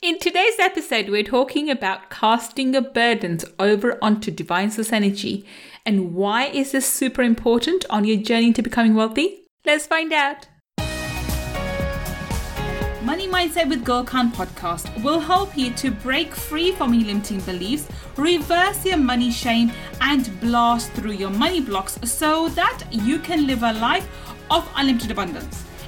In today's episode, we're talking about casting your burdens over onto divine source energy and why is this super important on your journey to becoming wealthy? Let's find out. Money Mindset with Gul Khan podcast will help you to break free from your limiting beliefs, reverse your money shame, and blast through your money blocks so that you can live a life of unlimited abundance.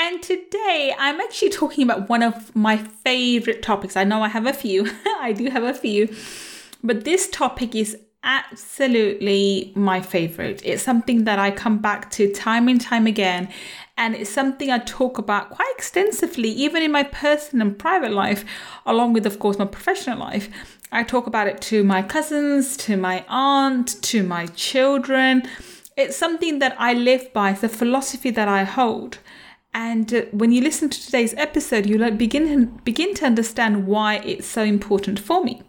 And today I'm actually talking about one of my favorite topics. I know I have a few, I do have a few, but this topic is absolutely my favorite. It's something that I come back to time and time again, and it's something I talk about quite extensively, even in my personal and private life, along with, of course, my professional life. I talk about it to my cousins, to my aunt, to my children. It's something that I live by, it's a philosophy that I hold. And uh, when you listen to today's episode, you'll begin, begin to understand why it's so important for me.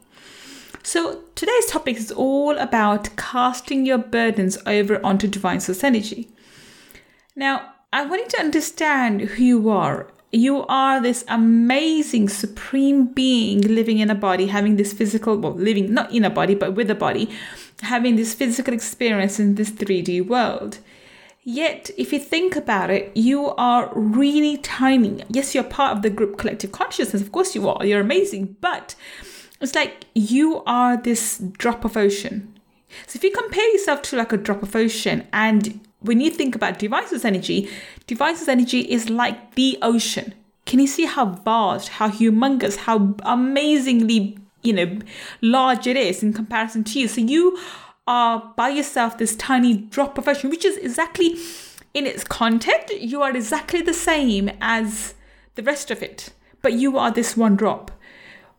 So, today's topic is all about casting your burdens over onto divine source energy. Now, I want you to understand who you are. You are this amazing, supreme being living in a body, having this physical, well, living not in a body, but with a body, having this physical experience in this 3D world. Yet, if you think about it, you are really tiny. Yes, you're part of the group collective consciousness. Of course, you are. You're amazing. But it's like you are this drop of ocean. So, if you compare yourself to like a drop of ocean and when you think about devices energy, devices energy is like the ocean. Can you see how vast, how humongous, how amazingly, you know, large it is in comparison to you? So you are by yourself this tiny drop of ocean, which is exactly in its content, you are exactly the same as the rest of it, but you are this one drop.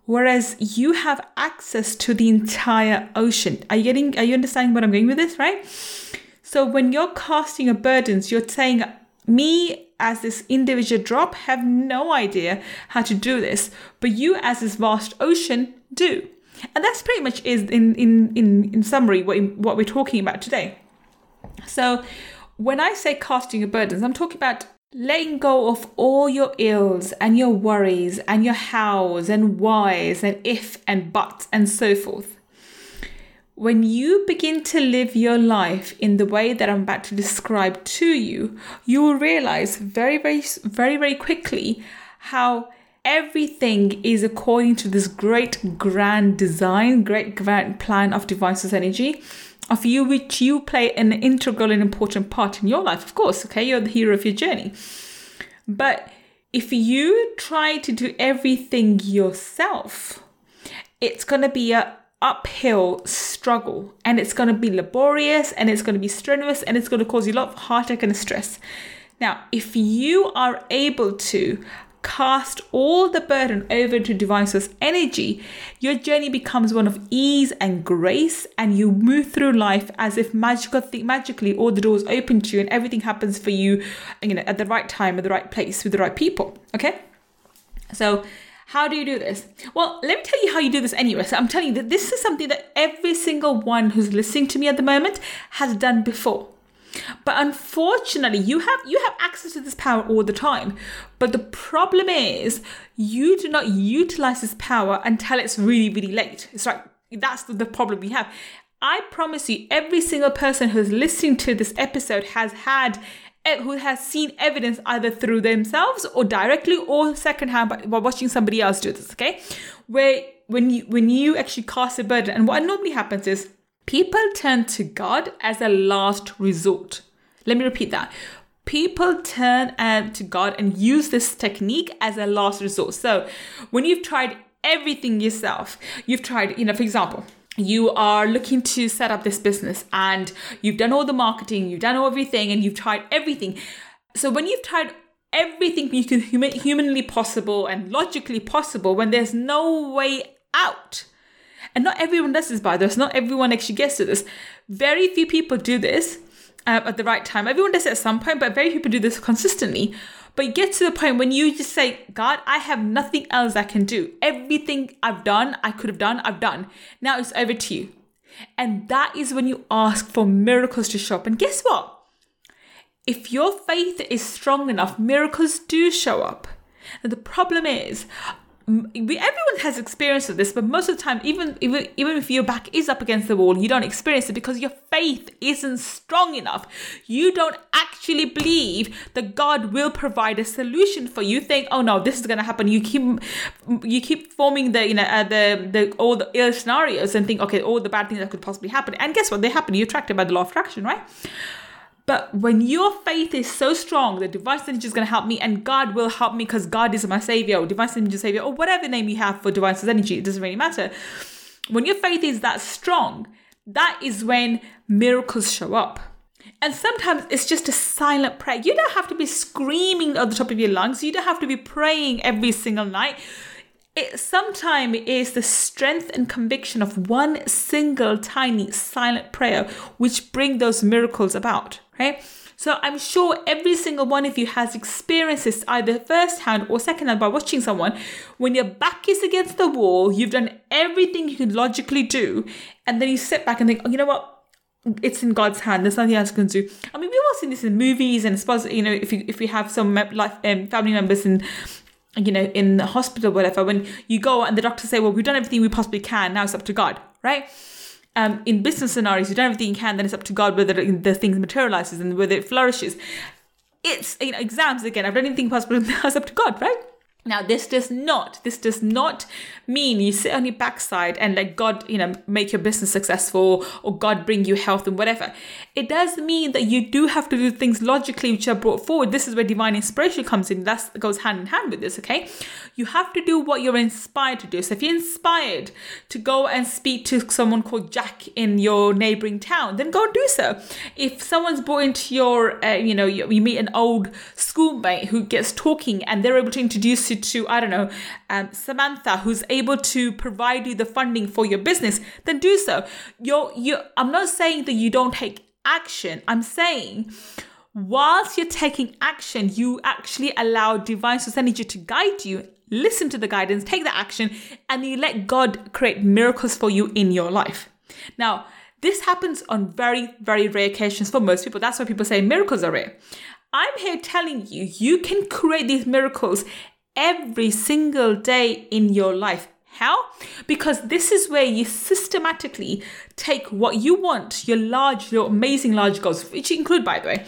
Whereas you have access to the entire ocean. Are you getting are you understanding what I'm going with this, right? So when you're casting your burdens, you're saying, me as this individual drop have no idea how to do this, but you as this vast ocean do. And that's pretty much is in in in, in summary what what we're talking about today. So when I say casting your burdens, I'm talking about letting go of all your ills and your worries and your hows and whys and if and buts and so forth when you begin to live your life in the way that I'm about to describe to you, you will realize very, very, very, very quickly how everything is according to this great grand design, great grand plan of source energy of you, which you play an integral and important part in your life. Of course, okay, you're the hero of your journey. But if you try to do everything yourself, it's going to be a uphill struggle and it's going to be laborious and it's going to be strenuous and it's going to cause you a lot of heartache and stress. Now, if you are able to cast all the burden over to divine source energy, your journey becomes one of ease and grace, and you move through life as if magical, magically all the doors open to you and everything happens for you, you know, at the right time, at the right place, with the right people. Okay, so how do you do this? Well, let me tell you how you do this anyway. So I'm telling you that this is something that every single one who's listening to me at the moment has done before. But unfortunately, you have you have access to this power all the time. But the problem is you do not utilize this power until it's really, really late. It's like that's the, the problem we have. I promise you, every single person who's listening to this episode has had eh, who has seen evidence either through themselves or directly or secondhand by, by watching somebody else do this, okay? Where when you when you actually cast a burden, and what normally happens is people turn to God as a last resort. Let me repeat that. People turn uh, to God and use this technique as a last resort. So when you've tried everything yourself, you've tried, you know, for example, you are looking to set up this business and you've done all the marketing, you've done everything, and you've tried everything. So when you've tried everything you can humanly possible and logically possible, when there's no way out, And not everyone does this, by the way. Not everyone actually gets to this. Very few people do this uh, at the right time. Everyone does it at some point, but very few people do this consistently. But you get to the point when you just say, God, I have nothing else I can do. Everything I've done, I could have done, I've done. Now it's over to you. And that is when you ask for miracles to show up. And guess what? If your faith is strong enough, miracles do show up. And the problem is, we, everyone has experience of this, but most of the time, even, even even if your back is up against the wall, you don't experience it because your faith isn't strong enough. You don't actually believe that God will provide a solution for you. Think, oh no, this is to happen. You keep you keep forming the you know uh, the the all the ill scenarios and think, okay, all the bad things that could possibly happen. And guess what? They happen. You're attracted by the law of attraction, right? But when your faith is so strong, the divine synergy is going to help me and God will help me because God is my savior or divine synergy savior or whatever name you have for divine energy, it doesn't really matter. When your faith is that strong, that is when miracles show up. And sometimes it's just a silent prayer. You don't have to be screaming at the top of your lungs. You don't have to be praying every single night. It sometimes is the strength and conviction of one single tiny silent prayer which bring those miracles about. Okay. So I'm sure every single one of you has experienced this either firsthand or secondhand by watching someone. When your back is against the wall, you've done everything you can logically do, and then you sit back and think, oh, you know what? It's in God's hand. There's nothing else you can do. I mean, we've all seen this in movies, and suppose you know if you if we have some life um, family members and you know in the hospital, whatever. When you go and the doctors say, well, we've done everything we possibly can. Now it's up to God, right? Um, in business scenarios, you don't have everything you can, then it's up to God whether the thing materializes and whether it flourishes. It's you know, exams again. I've done anything possible. It's up to God, right? Now, this does not, this does not mean you sit on your backside and let God, you know, make your business successful or God bring you health and whatever. It does mean that you do have to do things logically which are brought forward. This is where divine inspiration comes in. That goes hand in hand with this, okay? You have to do what you're inspired to do. So if you're inspired to go and speak to someone called Jack in your neighboring town, then go and do so. If someone's brought into your, uh, you know, you, you meet an old schoolmate who gets talking and they're able to introduce to, I don't know, um, Samantha, who's able to provide you the funding for your business, then do so. You're, you I'm not saying that you don't take action. I'm saying whilst you're taking action, you actually allow divine source energy to guide you. Listen to the guidance, take the action, and you let God create miracles for you in your life. Now, this happens on very, very rare occasions for most people. That's why people say miracles are rare. I'm here telling you, you can create these miracles every single day in your life. How? Because this is where you systematically take what you want, your large, your amazing large goals, which include, by the way,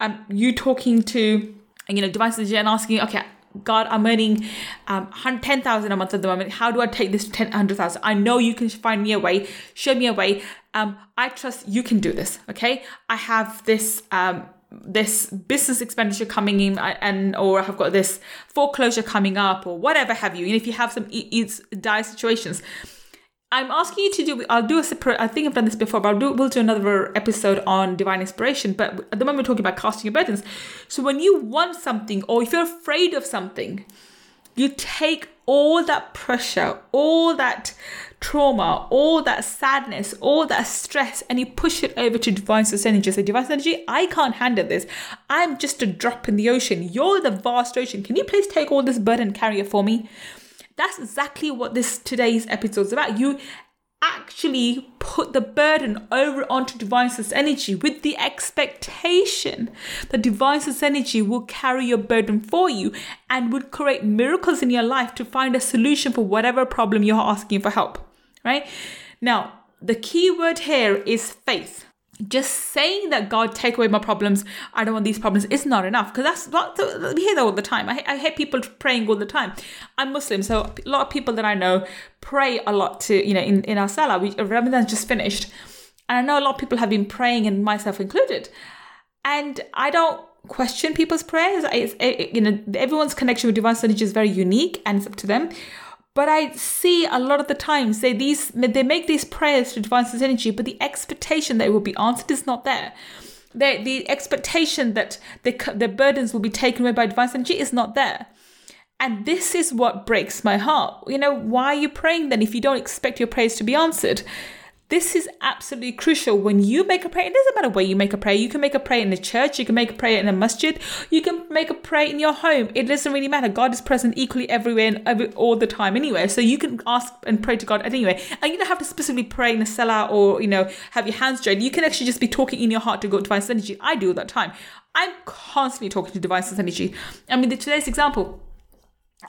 um, you talking to, you know, devices and asking, okay, God, I'm earning um, 10,000 a month at the moment. How do I take this to 100,000? I know you can find me a way. Show me a way. Um, I trust you can do this. Okay. I have this, um, this business expenditure coming in and or I've got this foreclosure coming up or whatever have you. And if you have some it's dire situations I'm asking you to do I'll do a separate I think I've done this before but I'll do we'll do another episode on divine inspiration. But at the moment we're talking about casting your burdens. So when you want something or if you're afraid of something you take all that pressure all that trauma, all that sadness, all that stress, and you push it over to divine source energy. Say, divine energy, I can't handle this. I'm just a drop in the ocean. You're the vast ocean. Can you please take all this burden and carry it for me? That's exactly what this today's episode is about. You actually put the burden over onto source energy with the expectation that source energy will carry your burden for you and would create miracles in your life to find a solution for whatever problem you're asking for help right? Now, the key word here is faith. Just saying that God take away my problems, I don't want these problems is not enough because that's what we hear that all the time. I, I hear people praying all the time. I'm Muslim, so a lot of people that I know pray a lot to you know in in our salah. We Ramadan's just finished, and I know a lot of people have been praying, and myself included. And I don't question people's prayers. It's, it, you know, everyone's connection with divine energy is very unique, and it's up to them. But I see a lot of the times they these they make these prayers to divine energy, but the expectation that it will be answered is not there. The, the expectation that the, the burdens will be taken away by divine energy is not there. And this is what breaks my heart. You know, why are you praying then if you don't expect your prayers to be answered? This is absolutely crucial. When you make a prayer, it doesn't matter where you make a prayer. You can make a prayer in the church, you can make a prayer in a masjid, you can make a prayer in your home. It doesn't really matter. God is present equally everywhere and every, all the time anyway. So you can ask and pray to God anyway. And you don't have to specifically pray in a cellar or, you know, have your hands joined. You can actually just be talking in your heart to God divine energy. I do all that time. I'm constantly talking to divine energy. I mean, today's example,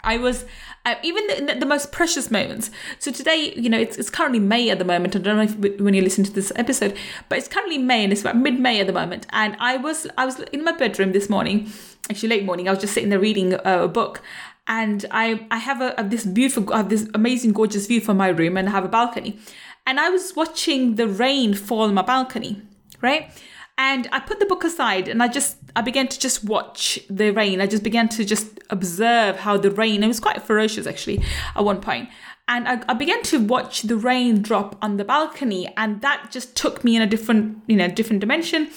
I was uh, even the, the, most precious moments. So today, you know, it's, it's currently May at the moment. I don't know if when you listen to this episode, but it's currently May and it's about mid May at the moment. And I was I was in my bedroom this morning, actually late morning. I was just sitting there reading a, a book, and I I have a, a this beautiful, I have this amazing, gorgeous view from my room, and I have a balcony, and I was watching the rain fall on my balcony, right and I put the book aside and I just I began to just watch the rain. I just began to just observe how the rain it was quite ferocious actually at one point. And I, I began to watch the rain drop on the balcony, and that just took me in a different, you know, different dimension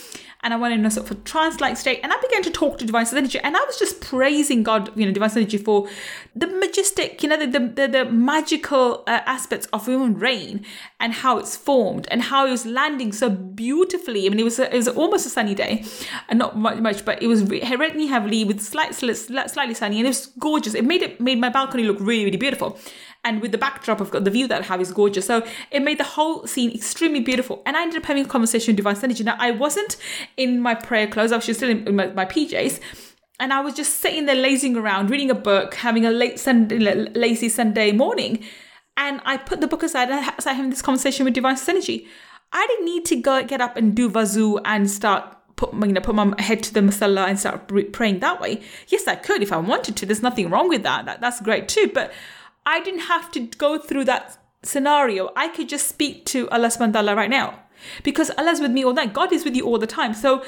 and I went in a sort of a trance-like state, and I began to talk to Divine Energy, and I was just praising God, you know, Divine Energy for the majestic, you know, the the, the magical uh, aspects of human rain and how it's formed and how it was landing so beautifully. I mean, it was a, it was almost a sunny day, and not much, much but it was raining heavily with slight, slightly sunny, and it was gorgeous. It made it made my balcony look really, really beautiful and with the backdrop of the view that I have is gorgeous. So it made the whole scene extremely beautiful. And I ended up having a conversation with Divine Energy. Now I wasn't in my prayer clothes; I was just still in my, my PJs. And I was just sitting there lazing around, reading a book, having a late Sunday, lazy Sunday morning. And I put the book aside and I started having this conversation with Divine Synergy. I didn't need to go get up and do wuzu and start put you know put my head to the musalla and start praying that way. Yes, I could if I wanted to. There's nothing wrong with that. that that's great too. But I didn't have to go through that scenario. I could just speak to Allah subhanahu right now because Allah's with me all night. God is with you all the time. So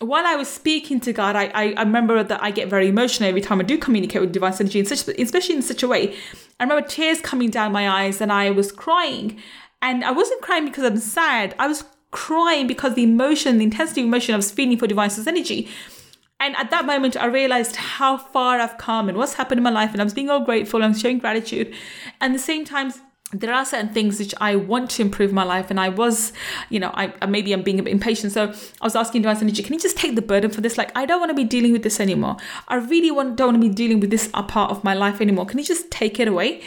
while I was speaking to God, I, I, I, remember that I get very emotional every time I do communicate with divine energy, in such, especially in such a way. I remember tears coming down my eyes and I was crying. And I wasn't crying because I'm sad. I was crying because the emotion, the intensity of emotion I was feeling for divine energy. And at that moment, I realized how far I've come and what's happened in my life. And I was being all grateful and showing gratitude. And at the same time, there are certain things which I want to improve my life, and I was, you know, I maybe I'm being a bit impatient. So I was asking Divine Energy, can you just take the burden for this? Like, I don't want to be dealing with this anymore. I really want don't want to be dealing with this part of my life anymore. Can you just take it away?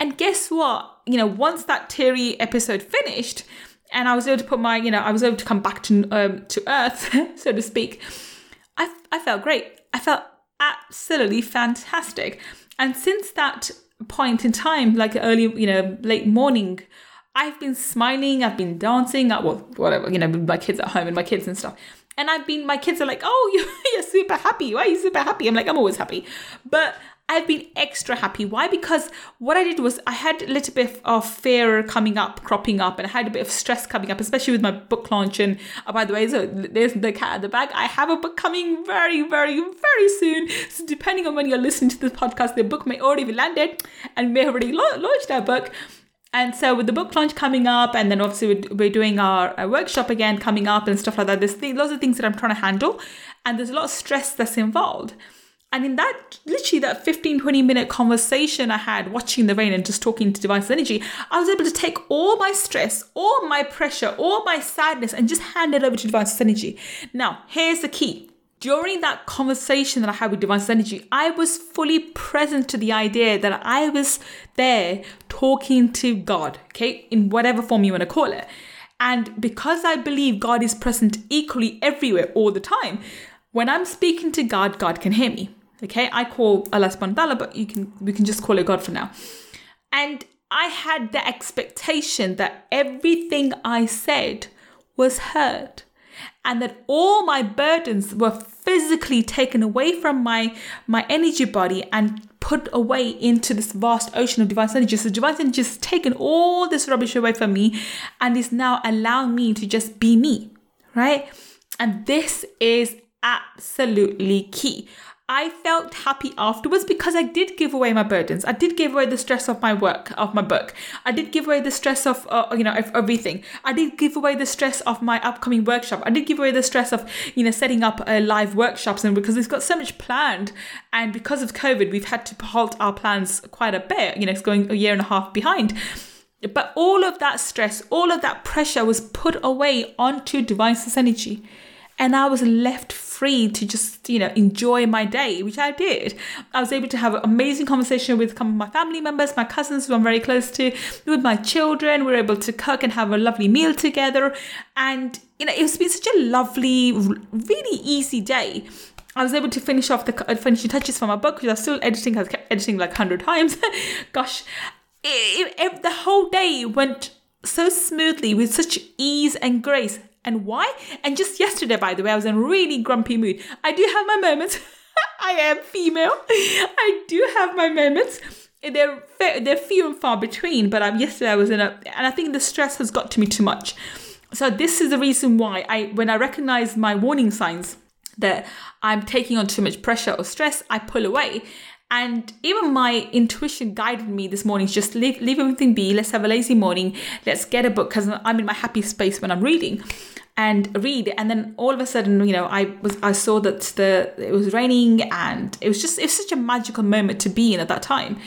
And guess what? You know, once that teary episode finished, and I was able to put my, you know, I was able to come back to um, to earth, so to speak I, I felt great. I felt absolutely fantastic. And since that point in time, like early, you know, late morning, I've been smiling, I've been dancing, I, well, whatever, you know, with my kids at home and my kids and stuff. And I've been, my kids are like, oh, you're, you're super happy. Why are you super happy? I'm like, I'm always happy. But I've been extra happy. Why? Because what I did was I had a little bit of fear coming up, cropping up, and I had a bit of stress coming up, especially with my book launch. And oh, by the way, so there's the cat at the bag. I have a book coming very, very, very soon. So depending on when you're listening to this podcast, the book may already be landed and may already launched that book. And so with the book launch coming up, and then obviously we're doing our, our workshop again coming up and stuff like that. There's lots of things that I'm trying to handle, and there's a lot of stress that's involved. And in that, literally that 15, 20 minute conversation I had watching the rain and just talking to Divine Energy, I was able to take all my stress, all my pressure, all my sadness and just hand it over to Divine Energy. Now, here's the key. During that conversation that I had with Divine Energy, I was fully present to the idea that I was there talking to God, okay, in whatever form you want to call it. And because I believe God is present equally everywhere all the time, when I'm speaking to God, God can hear me. Okay, I call Allah subhanahu but you can we can just call it God for now. And I had the expectation that everything I said was heard and that all my burdens were physically taken away from my my energy body and put away into this vast ocean of divine energy. So divine energy has taken all this rubbish away from me and is now allowing me to just be me, right? And this is absolutely key. I felt happy afterwards because I did give away my burdens. I did give away the stress of my work, of my book. I did give away the stress of, uh, you know, of everything. I did give away the stress of my upcoming workshop. I did give away the stress of, you know, setting up uh, live workshops. And because we've got so much planned, and because of COVID, we've had to halt our plans quite a bit. You know, it's going a year and a half behind. But all of that stress, all of that pressure was put away onto Divine Energy and I was left free to just you know enjoy my day which i did i was able to have an amazing conversation with some of my family members my cousins who i'm very close to with my children we were able to cook and have a lovely meal together and you know it's been such a lovely really easy day I was able to finish off the uh, finishing touches for my book, which I was still editing. I was editing like hundred times. Gosh, it, it, the whole day went so smoothly with such ease and grace. And why? And just yesterday, by the way, I was in a really grumpy mood. I do have my moments. I am female. I do have my moments. They're they're few and far between. But um, yesterday I was in a, and I think the stress has got to me too much. So this is the reason why I, when I recognize my warning signs that I'm taking on too much pressure or stress, I pull away. And even my intuition guided me this morning just leave, leave everything be. Let's have a lazy morning. Let's get a book because I'm in my happy space when I'm reading and read and then all of a sudden you know i was i saw that the it was raining and it was just it was such a magical moment to be in at that time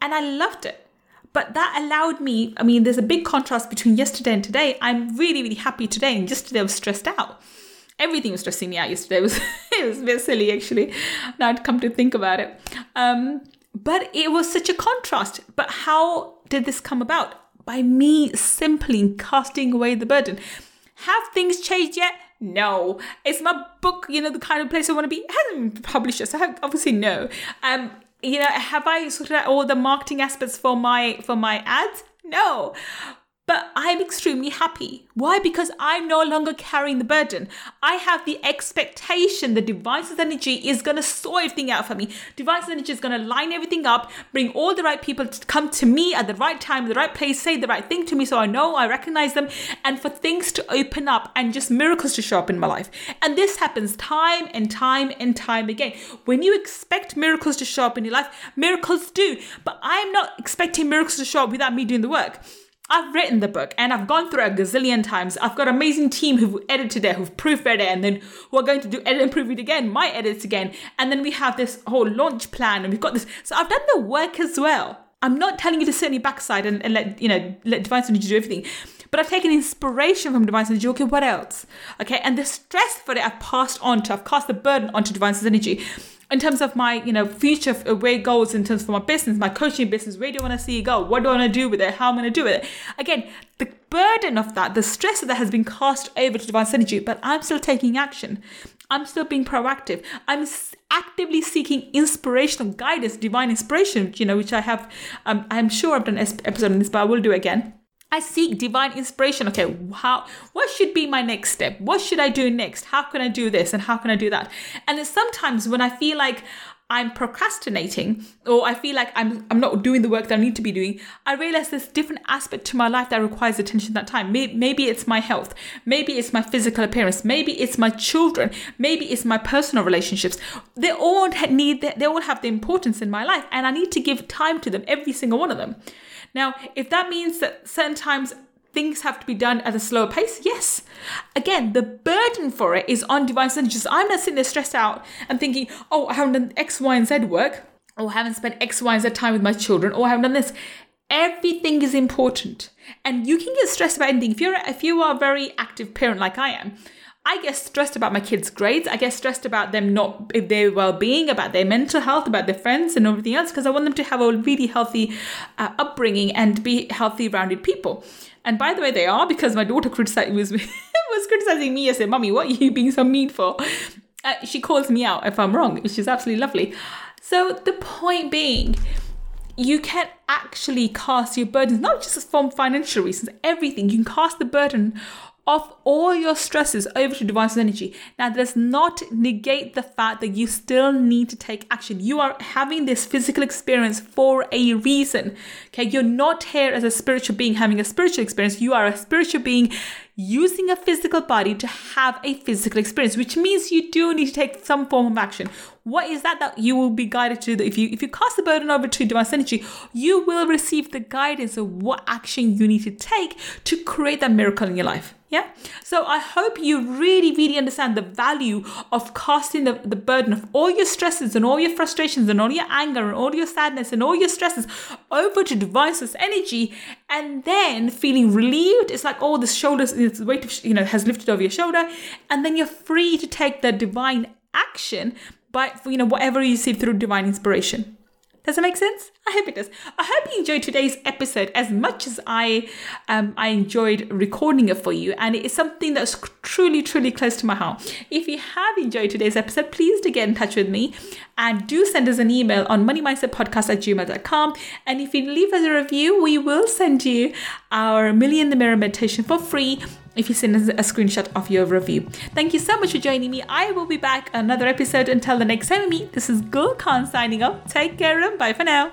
and i loved it but that allowed me i mean there's a big contrast between yesterday and today i'm really really happy today and yesterday i was stressed out everything was stressing me out yesterday it was it was a bit silly actually now i'd come to think about it um, but it was such a contrast but how did this come about by me simply casting away the burden have things changed yet? No. Is my book, you know, the kind of place I want to be? It hasn't been published yet, so obviously no. Um, you know, have I sorted out all the marketing aspects for my for my ads? No. But I'm extremely happy. Why? Because I'm no longer carrying the burden. I have the expectation that Divine's energy is going to sort everything out for me. Divine's energy is going to line everything up, bring all the right people to come to me at the right time, the right place, say the right thing to me so I know I recognize them, and for things to open up and just miracles to show up in my life. And this happens time and time and time again. When you expect miracles to show up in your life, miracles do. But I'm not expecting miracles to show up without me doing the work. I've written the book and I've gone through it a gazillion times. I've got an amazing team who've edited it, who've proofread it, and then who are going to do edit and proofread again, my edits again. And then we have this whole launch plan and we've got this. So I've done the work as well. I'm not telling you to sit on your backside and, and let, you know, let Divine Energy do everything. But I've taken inspiration from Divine Energy. Okay, what else? Okay, and the stress for it I've passed on to, I've cast the burden onto Divine Energy in terms of my you know future where it goes in terms for my business my coaching business where do i want to see it go? What do i want to do with it? How i'm going to do it? Again the burden of that the stress of that has been cast over to divine energy but i'm still taking action. I'm still being proactive. I'm actively seeking inspirational guidance divine inspiration you know which i have um, i'm sure i've done an episode on this but i will do again I seek divine inspiration. Okay, how what should be my next step? What should I do next? How can I do this and how can I do that? And it's sometimes when I feel like I'm procrastinating or I feel like I'm I'm not doing the work that I need to be doing, I realize there's different aspect to my life that requires attention that time. Maybe it's my health, maybe it's my physical appearance, maybe it's my children, maybe it's my personal relationships. They all need they all have the importance in my life and I need to give time to them, every single one of them. Now, if that means that certain times things have to be done at a slower pace, yes. Again, the burden for it is on divine energies. I'm not sitting there stressed out and thinking, oh, I haven't done X, Y, and Z work, or I haven't spent X, Y, and Z time with my children, or I haven't done this. Everything is important. And you can get stressed about anything. If you're if you are a very active parent like I am, I get stressed about my kids' grades. I get stressed about them not their well-being, about their mental health, about their friends and everything else because I want them to have a really healthy uh, upbringing and be healthy, rounded people. And by the way, they are because my daughter criticized was was criticizing me. I said, "Mummy, what are you being so mean for?" Uh, she calls me out if I'm wrong, is absolutely lovely. So the point being, you can actually cast your burdens not just from financial reasons, everything. You can cast the burden of all your stresses over to divine energy. Now, does not negate the fact that you still need to take action. You are having this physical experience for a reason. Okay, you're not here as a spiritual being having a spiritual experience. You are a spiritual being using a physical body to have a physical experience, which means you do need to take some form of action. What is that that you will be guided to? If you if you cast the burden over to divine energy, you will receive the guidance of what action you need to take to create that miracle in your life. Yeah. So I hope you really, really understand the value of casting the, the burden of all your stresses and all your frustrations and all your anger and all your sadness and all your stresses over to divine source energy and then feeling relieved. It's like, oh, the shoulders, the weight of, you know, has lifted over your shoulder. And then you're free to take the divine action by, you know, whatever you see through divine inspiration. Does that make sense? I hope it does. I hope you enjoyed today's episode as much as I um, I enjoyed recording it for you, and it is something that's truly, truly close to my heart. If you have enjoyed today's episode, please do get in touch with me and do send us an email on moneymindsetpodcast at gmail.com. And if you leave us a review, we will send you our Million the Mirror meditation for free if you send us a screenshot of your review. Thank you so much for joining me. I will be back another episode until the next time we meet. This is Gul Khan signing off. Take care and bye for now.